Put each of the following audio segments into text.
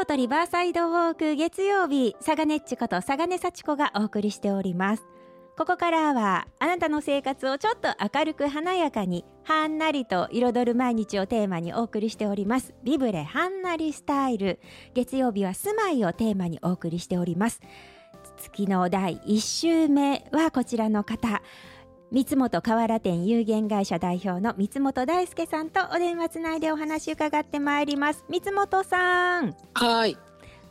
京都リバーサイドウォーク月曜日、サガネッチことサガネ幸子がお送りしております。ここからは、あなたの生活をちょっと明るく華やかに、はんなりと彩る毎日をテーマにお送りしております。ビブレはんなりスタイル。月曜日は住まいをテーマにお送りしております。月の第1週目はこちらの方。三本河原店有限会社代表の三本大輔さんとお電話つないでお話伺ってまいります。三本さん。はい。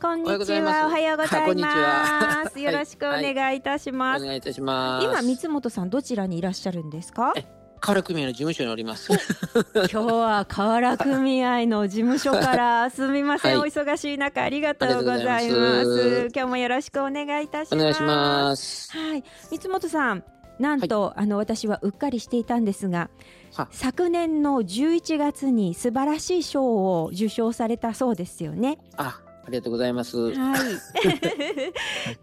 こんにちは。おはようございます、よろしくお願いいたします、お願いいたします。今三本さんどちらにいらっしゃるんですか？河原組合の事務所におります。今日は河原組合の事務所から。すみません、はい、お忙しい中ありがとうございます。今日もよろしくお願いいたします。お願いします。はい。三本さんなんと、はい、あの私はうっかりしていたんですが昨年の11月に素晴らしい賞を受賞されたそうですよね。あありがとうございます。はい。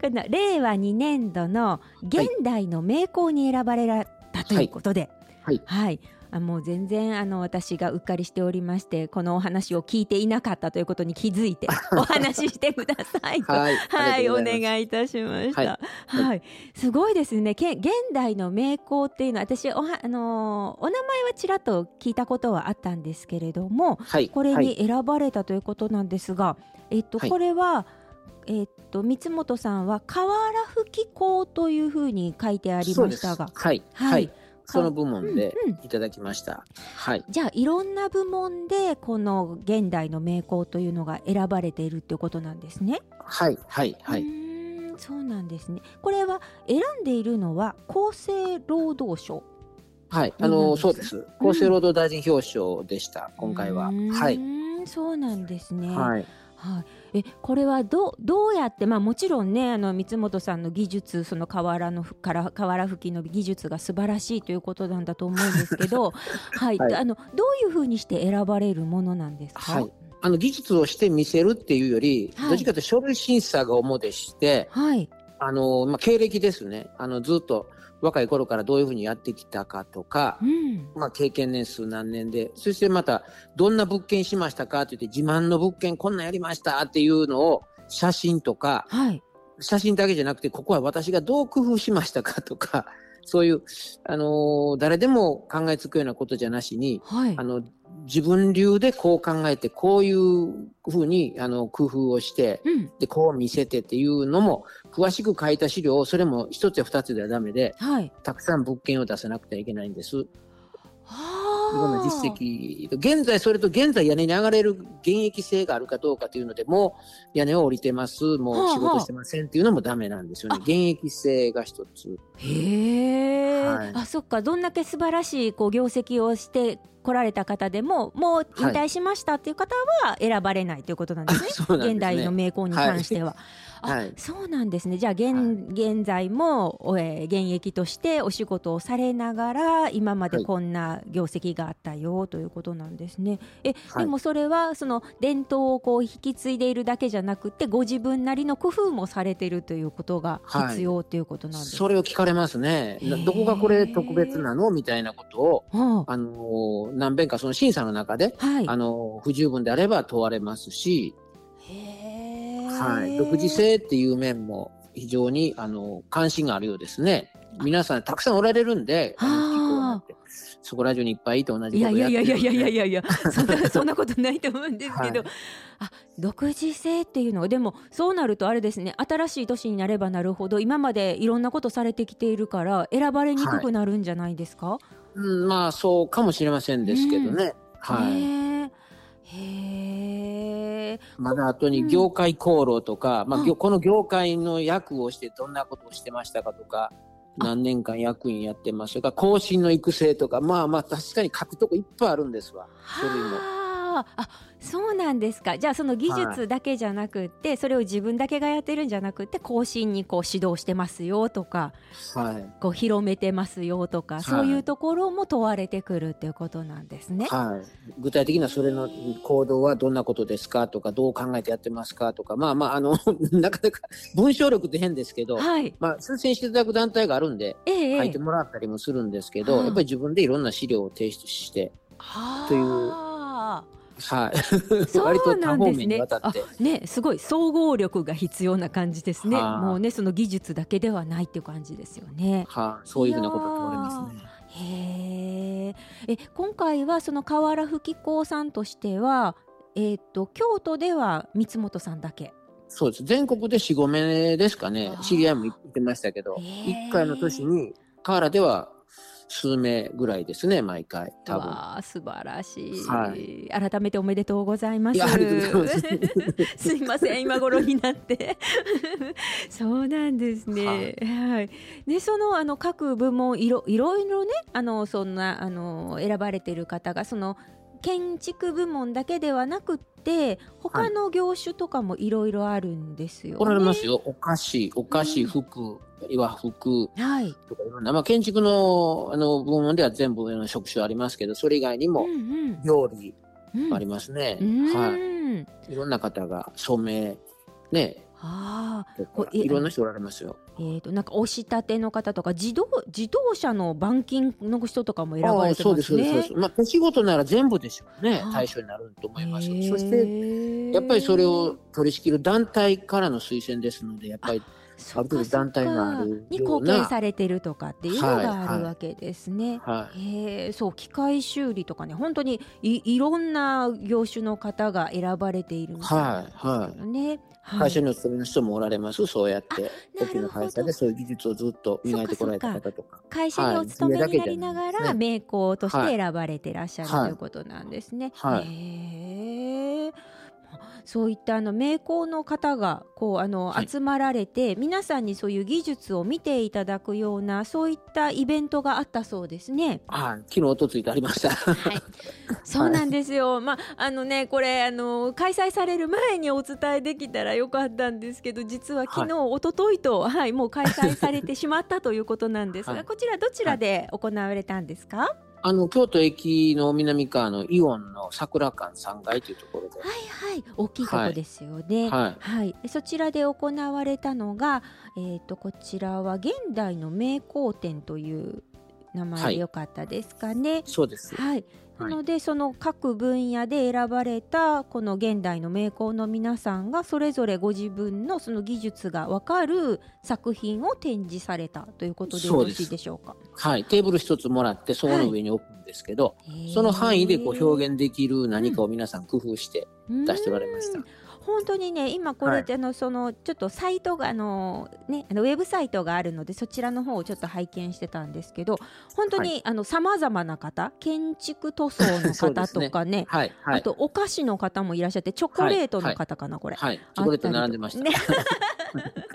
この令和2年度の現代の名工に選ばれたということで、はい、はい、あもう全然あの私がうっかりしておりましてこのお話を聞いていなかったということに気づいて お話ししてください。とはい、はい、お願いいたしました。はい、はい、すごいですね。け現代の名工っていうのは私おはあのー、お名前はちらっと聞いたことはあったんですけれども、はい、これに選ばれたということなんですが、えっと、これは、えっと三本さんは河原吹工というふうに書いてありましたが、はい、はいその部門でいただきました。うんうん、はい。じゃあいろんな部門でこの現代の名工というのが選ばれているっていうことなんですね。はいはいはい。そうなんですね。これは選んでいるのは厚生労働省。はい、あのそうです。厚生労働大臣表彰でした、今回は。はい。そうなんですね。はい。はい、えこれはどどうやって、まあ、もちろんねあの三本さんの技術その瓦のから瓦吹きの技術が素晴らしいということなんだと思うんですけど、はい、はい、あのどういうふうにして選ばれるものなんですか、はい、あの技術をして見せるっていうより、はい、どっちかというと書類審査が主でして、はい、あのまあ、経歴ですね。あのずっと若い頃からどういうふうにやってきたかとか、うん、まあ、経験年数何年で、そしてまた、どんな物件しましたかって言って、自慢の物件こんなんやりましたっていうのを、写真とか、はい、写真だけじゃなくて、ここは私がどう工夫しましたかとか、そういう、あのー、誰でも考えつくようなことじゃなしに、はい、あの、自分流でこう考えて、こういうふうに、あの、工夫をして、うん、で、こう見せてっていうのも、詳しく書いた資料を、それも一つや二つではダメで、はい、たくさん物件を出さなくてはいけないんです。いろんな実績。現在、それと現在屋根に上がれる現役性があるかどうかというので、もう屋根を降りてます、もう仕事してませんっていうのもダメなんですよね。現役性が一つ。へえ、はい、あ、そっか。どんだけ素晴らしいこう業績をして来られた方でも、もう引退しましたっていう方は選ばれないということなんですね。はい、現代の名工に関しては。はいはい、そうなんですね。じゃあ現はい、現在も、えー、現役としてお仕事をされながら今までこんな業績があったよということなんですね。え、でもそれはその伝統をこう引き継いでいるだけじゃなくてご自分なりの工夫もされてるということが必要ということなんです、それを聞かれますね。どこがこれ特別なの？みたいなことを、あの何遍かその審査の中で、はい、あの不十分であれば問われますし。へはい。独自性っていう面も非常に、あの、関心があるようですね。皆さんたくさんおられるんで、そこら中にいっぱいと同じことやってるいやいやいやいやいやいや そんなそんなことないと思うんですけど、はい、あ独自性っていうのはでもそうなるとあれですね。新しい年になればなるほど今までいろんなことされてきているから選ばれにくくなるんじゃないですか、はい、うん、まあそうかもしれませんですけどね、うん、はい。へえ。まだ後に業界功労とか、うん、まあ、この業界の役をしてどんなことをしてましたかとか、何年間役員やってますとか、更新の育成とか、まあまあ確かに書くとこいっぱいあるんですわ、書類も。あそうなんですか。じゃあその技術だけじゃなくて、はい、それを自分だけがやってるんじゃなくて更新にこう指導してますよとか、はい、こう広めてますよとか、はい、そういうところも問われてくるっていうことなんですね。はい、具体的なそれの行動はどんなことですかとかどう考えてやってますかとかまあまああの なかなか文章力って変ですけど、はい、まあ推薦していただく団体があるんで、え書いてもらったりもするんですけど、やっぱり自分でいろんな資料を提出してという。はい。そう割となんですね多方面にわ。たって。あね、すごい総合力が必要な感じですね。はいもうね、その技術だけではないっていう感じですよね。はい、そういうふうなことが問われますね。へえ。え、今回はその河原吹子さんとしては、えっ、と京都では三本さんだけ。そうです。全国で4、5名ですかねあ。ー知り合いも言ってましたけど、へー1回の年に、河原では数名ぐらいですね、毎回。多分。わあ素晴らしい、は改めておめでとうございます。いやありがとうございす。いません今頃になって。そうなんですね。はい、でそのあの各部門いろいろいろねあのそんなあの選ばれている方がその建築部門だけではなくって他の業種とかもいろいろあるんですよ、ねおられますよ。お菓子、お菓子、うん服、和服はい、とかいろんな。まあ、建築の、あの、部門では全部の職種ありますけど、それ以外にもうんうん料理うんありますね。うんはい。いろんな方が染め、ね、あこえかいろんな人おられますよ。えー、となんか押し立ての方とか自動自動車の板金の人とかも選ばれてますそうです、そうねです。。まあ、手仕事なら全部でしょうねあ。対象になると思います。そして、やっぱりそれを取り仕切る団体からの推薦ですので、やっぱり、ある程度団体があるに貢献されてるとかっていうのがあはいるわけですね。はへえそう機械修理とかね本当にいいろんな業種の方が選ばれているんですはいはよね。い。はい。会社にお勤めの人もおられます。そうやって、あ大きな会社でそういう技術をずっと磨いてこられた方とか。会社にお勤めになりながらはい。名工として選ばれてらっしゃる、はいということなんですね。はい。へえそういったあの名工の方がこうあのはい集まられて、皆さんにそういう技術を見ていただくようなそういったイベントがあったそうですね。はい。昨日、おとついてありました。はい、そうなんですよ。まああのねこれあの開催される前にお伝えできたらよかったんですけど、実は昨日、一昨日とはいもう開催されてしまったということなんですが、はいこちらどちらで行われたんですか？あの、京都駅の南側のイオンの桜館3階というところで。はいはい、大きいとこですよね。はい、はい。でそちらで行われたのが、えっ、とこちらは現代の名工展という名前でよかったですかね。そうです。はい。なのでその各分野で選ばれたこの現代の名工の皆さんがそれぞれご自分のその技術がわかる作品を展示されたということでよろしいでしょうか？はい。テーブル一つもらって、そこの上に置くんですけど、その範囲でこう表現できる何かを皆さん工夫して出しておられましたうん。本当にね今これ、はいあのそのちょっとサイトがあのねあのウェブサイトがあるのでそちらの方をちょっと拝見してたんですけど本当に、はあのさまざまな方建築塗装の方とかねはい。はい。あとお菓子の方もいらっしゃってチョコレートの方かな、これ。はい。チョコレート並んでました。ね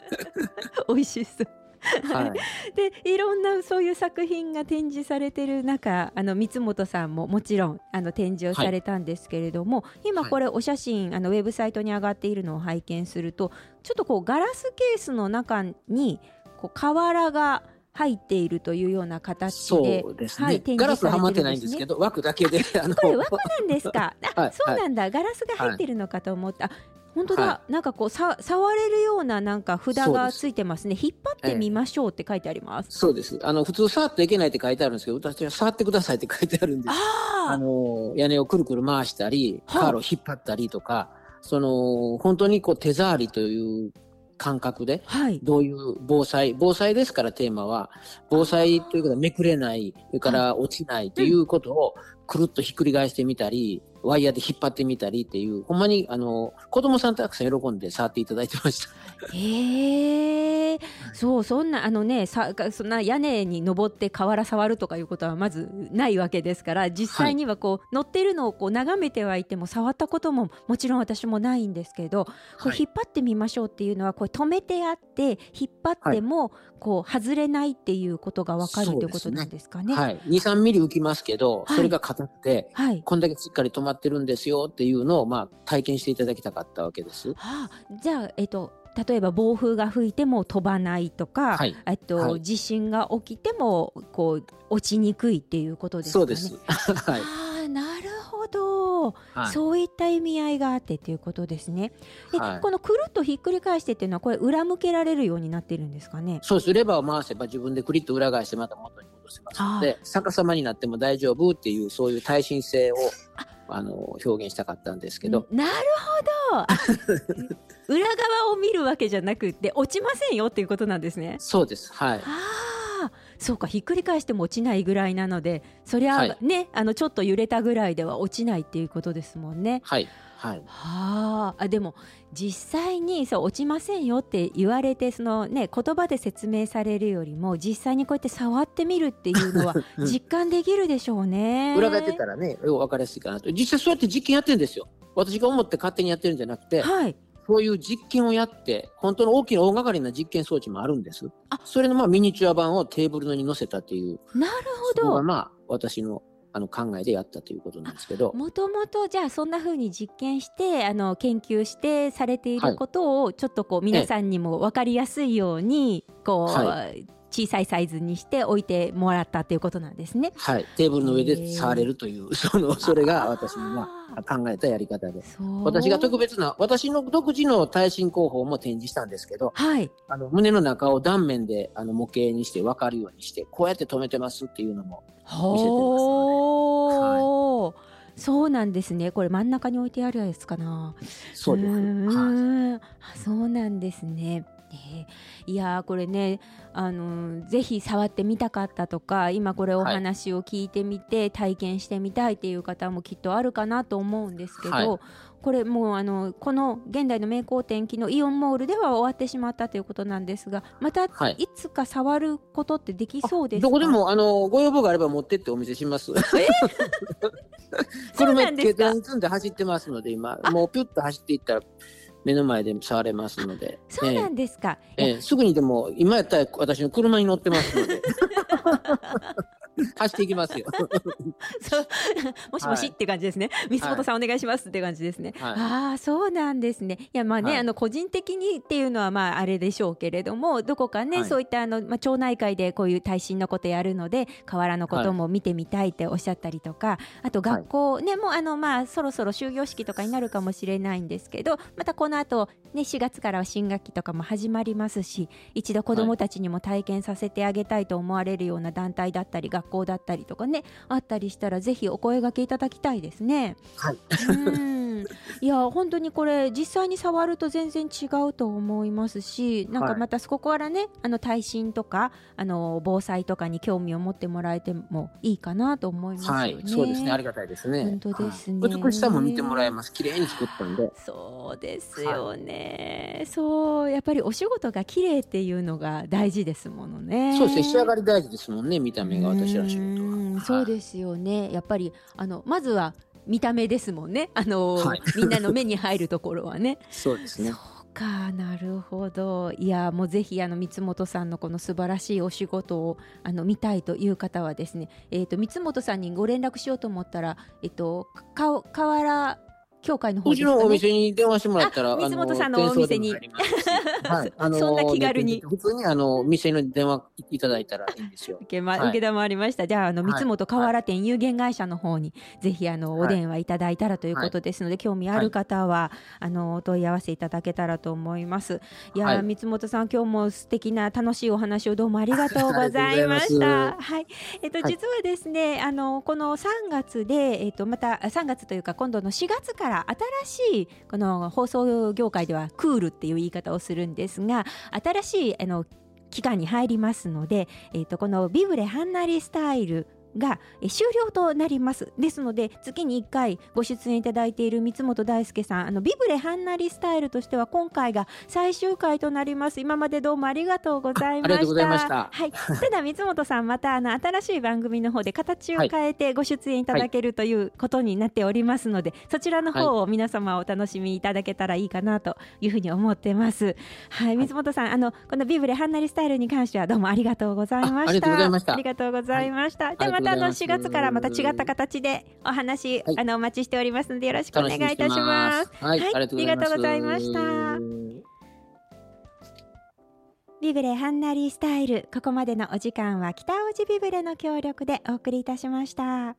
美味しそう。はい。でいろんなそういう作品が展示されてる中あの三本さんももちろんあの展示をされたんですけれども、今はい。これお写真あのウェブサイトに上がっているのを拝見するとちょっとこうガラスケースの中にこう瓦が入っているというような形でそうですね。はい展ガラスはまってないんですけど、枠だけで、これ枠なんですか？あ、はい。そうなんだ。ガラスが入ってるのかと思った、あ本当だ、はなんかこうさ触れるようななんか札がついてますね。引っ張ってみましょうって書いてあります、そうです。あの、普通触ってはいけないって書いてあるんですけど、私は触ってくださいって書いてあるんです。ああの、屋根をくるくる回したり、はあカールを引っ張ったりとか、その、本当にこう手触りという感覚で、はい。どういう防災、防災ですからテーマは、防災ということはめくれない、それから落ちないということをくるっとひっくり返してみたり、ワイヤーで引っ張ってみたりっていう、ほんまにあの、子供さんたくさん喜んで触っていただいてました。へえ。そうそんなあのねさそんな屋根に登って瓦触るとかいうことはまずないわけですから実際にはこう、乗ってるのをこう眺めてはいても触ったことももちろん私もないんですけど、こうはい。引っ張ってみましょうっていうのはこう止めてあって引っ張ってもこう外れないっていうことが分かるということなんですかね。はい。2、3ミリ浮きますけど、はい。それが硬くて、はい。こんだけしっかり止まってるんですよっていうのを、まあ、体験していただきたかったわけです。はあ、じゃあ、えっと、例えば暴風が吹いても飛ばないとか、はいえっとはい地震が起きてもこう落ちにくいっていうことですかね。そうです。はい。ああなるほど、はいそういった意味合いがあってということですね。で、はいこのくるっとひっくり返してっていうのはこれ裏向けられるようになってるんですかね？そうです。レバーを回せば自分でクリッと裏返してまた元に戻せますので、逆さまになっても大丈夫っていう、そういう耐震性を、あの表現したかったんですけど、なるほど。裏側を見るわけじゃなくて落ちませんよっていうことなんですね。そうです。はい。ああそうかひっくり返しても落ちないぐらいなのでそりゃ、はい。ねあのちょっと揺れたぐらいでは落ちないっていうことですもんね。はいはい。はあ。あでも実際にそう落ちませんよって言われてその、ね、言葉で説明されるよりも実際にこうやって触ってみるっていうのは うん。実感できるでしょうね。裏返ってたらね分かりやすいかなと。実際そうやって実験やってるんですよ。私が思って勝手にやってるんじゃなくてはい。そういう実験をやって本当の大きな大掛かりな実験装置もあるんです。あ。それのまあミニチュア版をテーブルの上に載せたっていう。なるほど。がまあ私のあの考えでやったということなんですけど。もともとじゃあそんな風に実験してあの研究してされていることをちょっとこう皆さんにも分かりやすいようにこう、は小さいサイズにして置いてもらったということなんですね。はい。テーブルの上で触れるという そのそれが私のまああ考えたやり方で。そう。私が特別な私の独自の耐震工法も展示したんですけどはい。あの胸の中を断面であの模型にして分かるようにしてこうやって止めてますっていうのも見せてますので。ほー。そうなんですね。これ真ん中に置いてあるやつかな。そうです。はい。あそうなんですね。えーいやーこれねあのーぜひ触ってみたかったとか今これお話を聞いてみて、体験してみたいっていう方もきっとあるかなと思うんですけど、はい。これもうあのこの現代の名工展機のイオンモールでは終わってしまったということなんですがまたはい。いつか触ることってできそうですか？どこでもあのご要望があれば持ってってお見せします。そうなんですか？積んで走ってますので今もうピュッと走っていったら目の前で触れますので。そうなんですか、ええ。ええ。すぐにでも今やったら私の車に乗ってますので 走っていきますよ。そうもしもしはいって感じですね。三本さんお願いしますって感じですね。はいああそうなんですね。いやまあね、はいあの個人的にっていうのはまああれでしょうけれどもどこかね、はいそういったあのまあ町内会でこういう耐震のことやるので河原のことも見てみたいっておっしゃったりとか、あと学校ね、もうあのまあそろそろ終業式とかになるかもしれないんですけどまたこの後ね4月からは新学期とかも始まりますし一度子どもたちにも体験させてあげたいと思われるような団体だったり学校だったりとかねあったりしたらぜひお声掛けいただきたいですね。はいうんいや本当にこれ実際に触ると全然違うと思いますしなんかはいまたそこからね、あの耐震とかあの防災とかに興味を持ってもらえてもいいかなと思いますよね。はい、そうですね。ありがたいですね。本当ですねはい美しさも見てもらえます。綺麗に作ったんで。そうですよね、そうやっぱりお仕事が綺麗っていうのが大事ですものね。そうですね。仕上がり大事ですもんね。見た目が私ら仕事うんは。そうですよねやっぱりあのまずは見た目ですもんねあの、はいみんなの目に入るところはね。そうですね。そうかなるほどいやもうぜひあの三本さんのこの素晴らしいお仕事をあの見たいという方はですね、えー、と三本さんにご連絡しようと思ったら、えっと、か河原協会の方うちですかね。のお店に電話してもらったら、あ三本さんのお店に。はい、あのそんな気軽に。普通にあの店に電話いただいたらいいんですよ。受けま、はい。受けまりました。じゃあ、あの、はい。三本河原店有限会社の方に、ぜひ、あの、はい。お電話いただいたらということですので、興味ある方は、あの、お問い合わせいただけたらと思います。いや三本さん、今日も素敵な楽しいお話をどうもありがとうございました。はい。えっと、はい。実はですね、あの、この3月で、えっと、また、あ3月というか、今度の4月から新しい、この放送業界ではクールっていう言い方をするんですが、新しい、あの、期間に入りますので、えー、とこのビブレハンナリスタイルがえー終了となります。ですので月に1回ご出演いただいている三本大輔さんあのビブレハンナリスタイルとしては今回が最終回となります。今までどうもありがとうございました。あありがとうございました。はい、ただ三本さんまたあの新しい番組の方で形を変えてご出演いただけるということになっておりますので、そちらの方を皆様お楽しみいただけたらいいかなというふうに思ってます。はい。三本さんあのこのビブレハンナリスタイルに関してはどうもありがとうございました。あありがとうございました。ありがとうございました、ではまたあの4月からまた違った形でお話、はい。あのお待ちしておりますのでよろしくお願いいたし楽ます。みにしてはい、はい。ありがとうございます。ありがとうございまビブレハンナリースタイル。ここまでのお時間は北大路ビブレの協力でお送りいたしました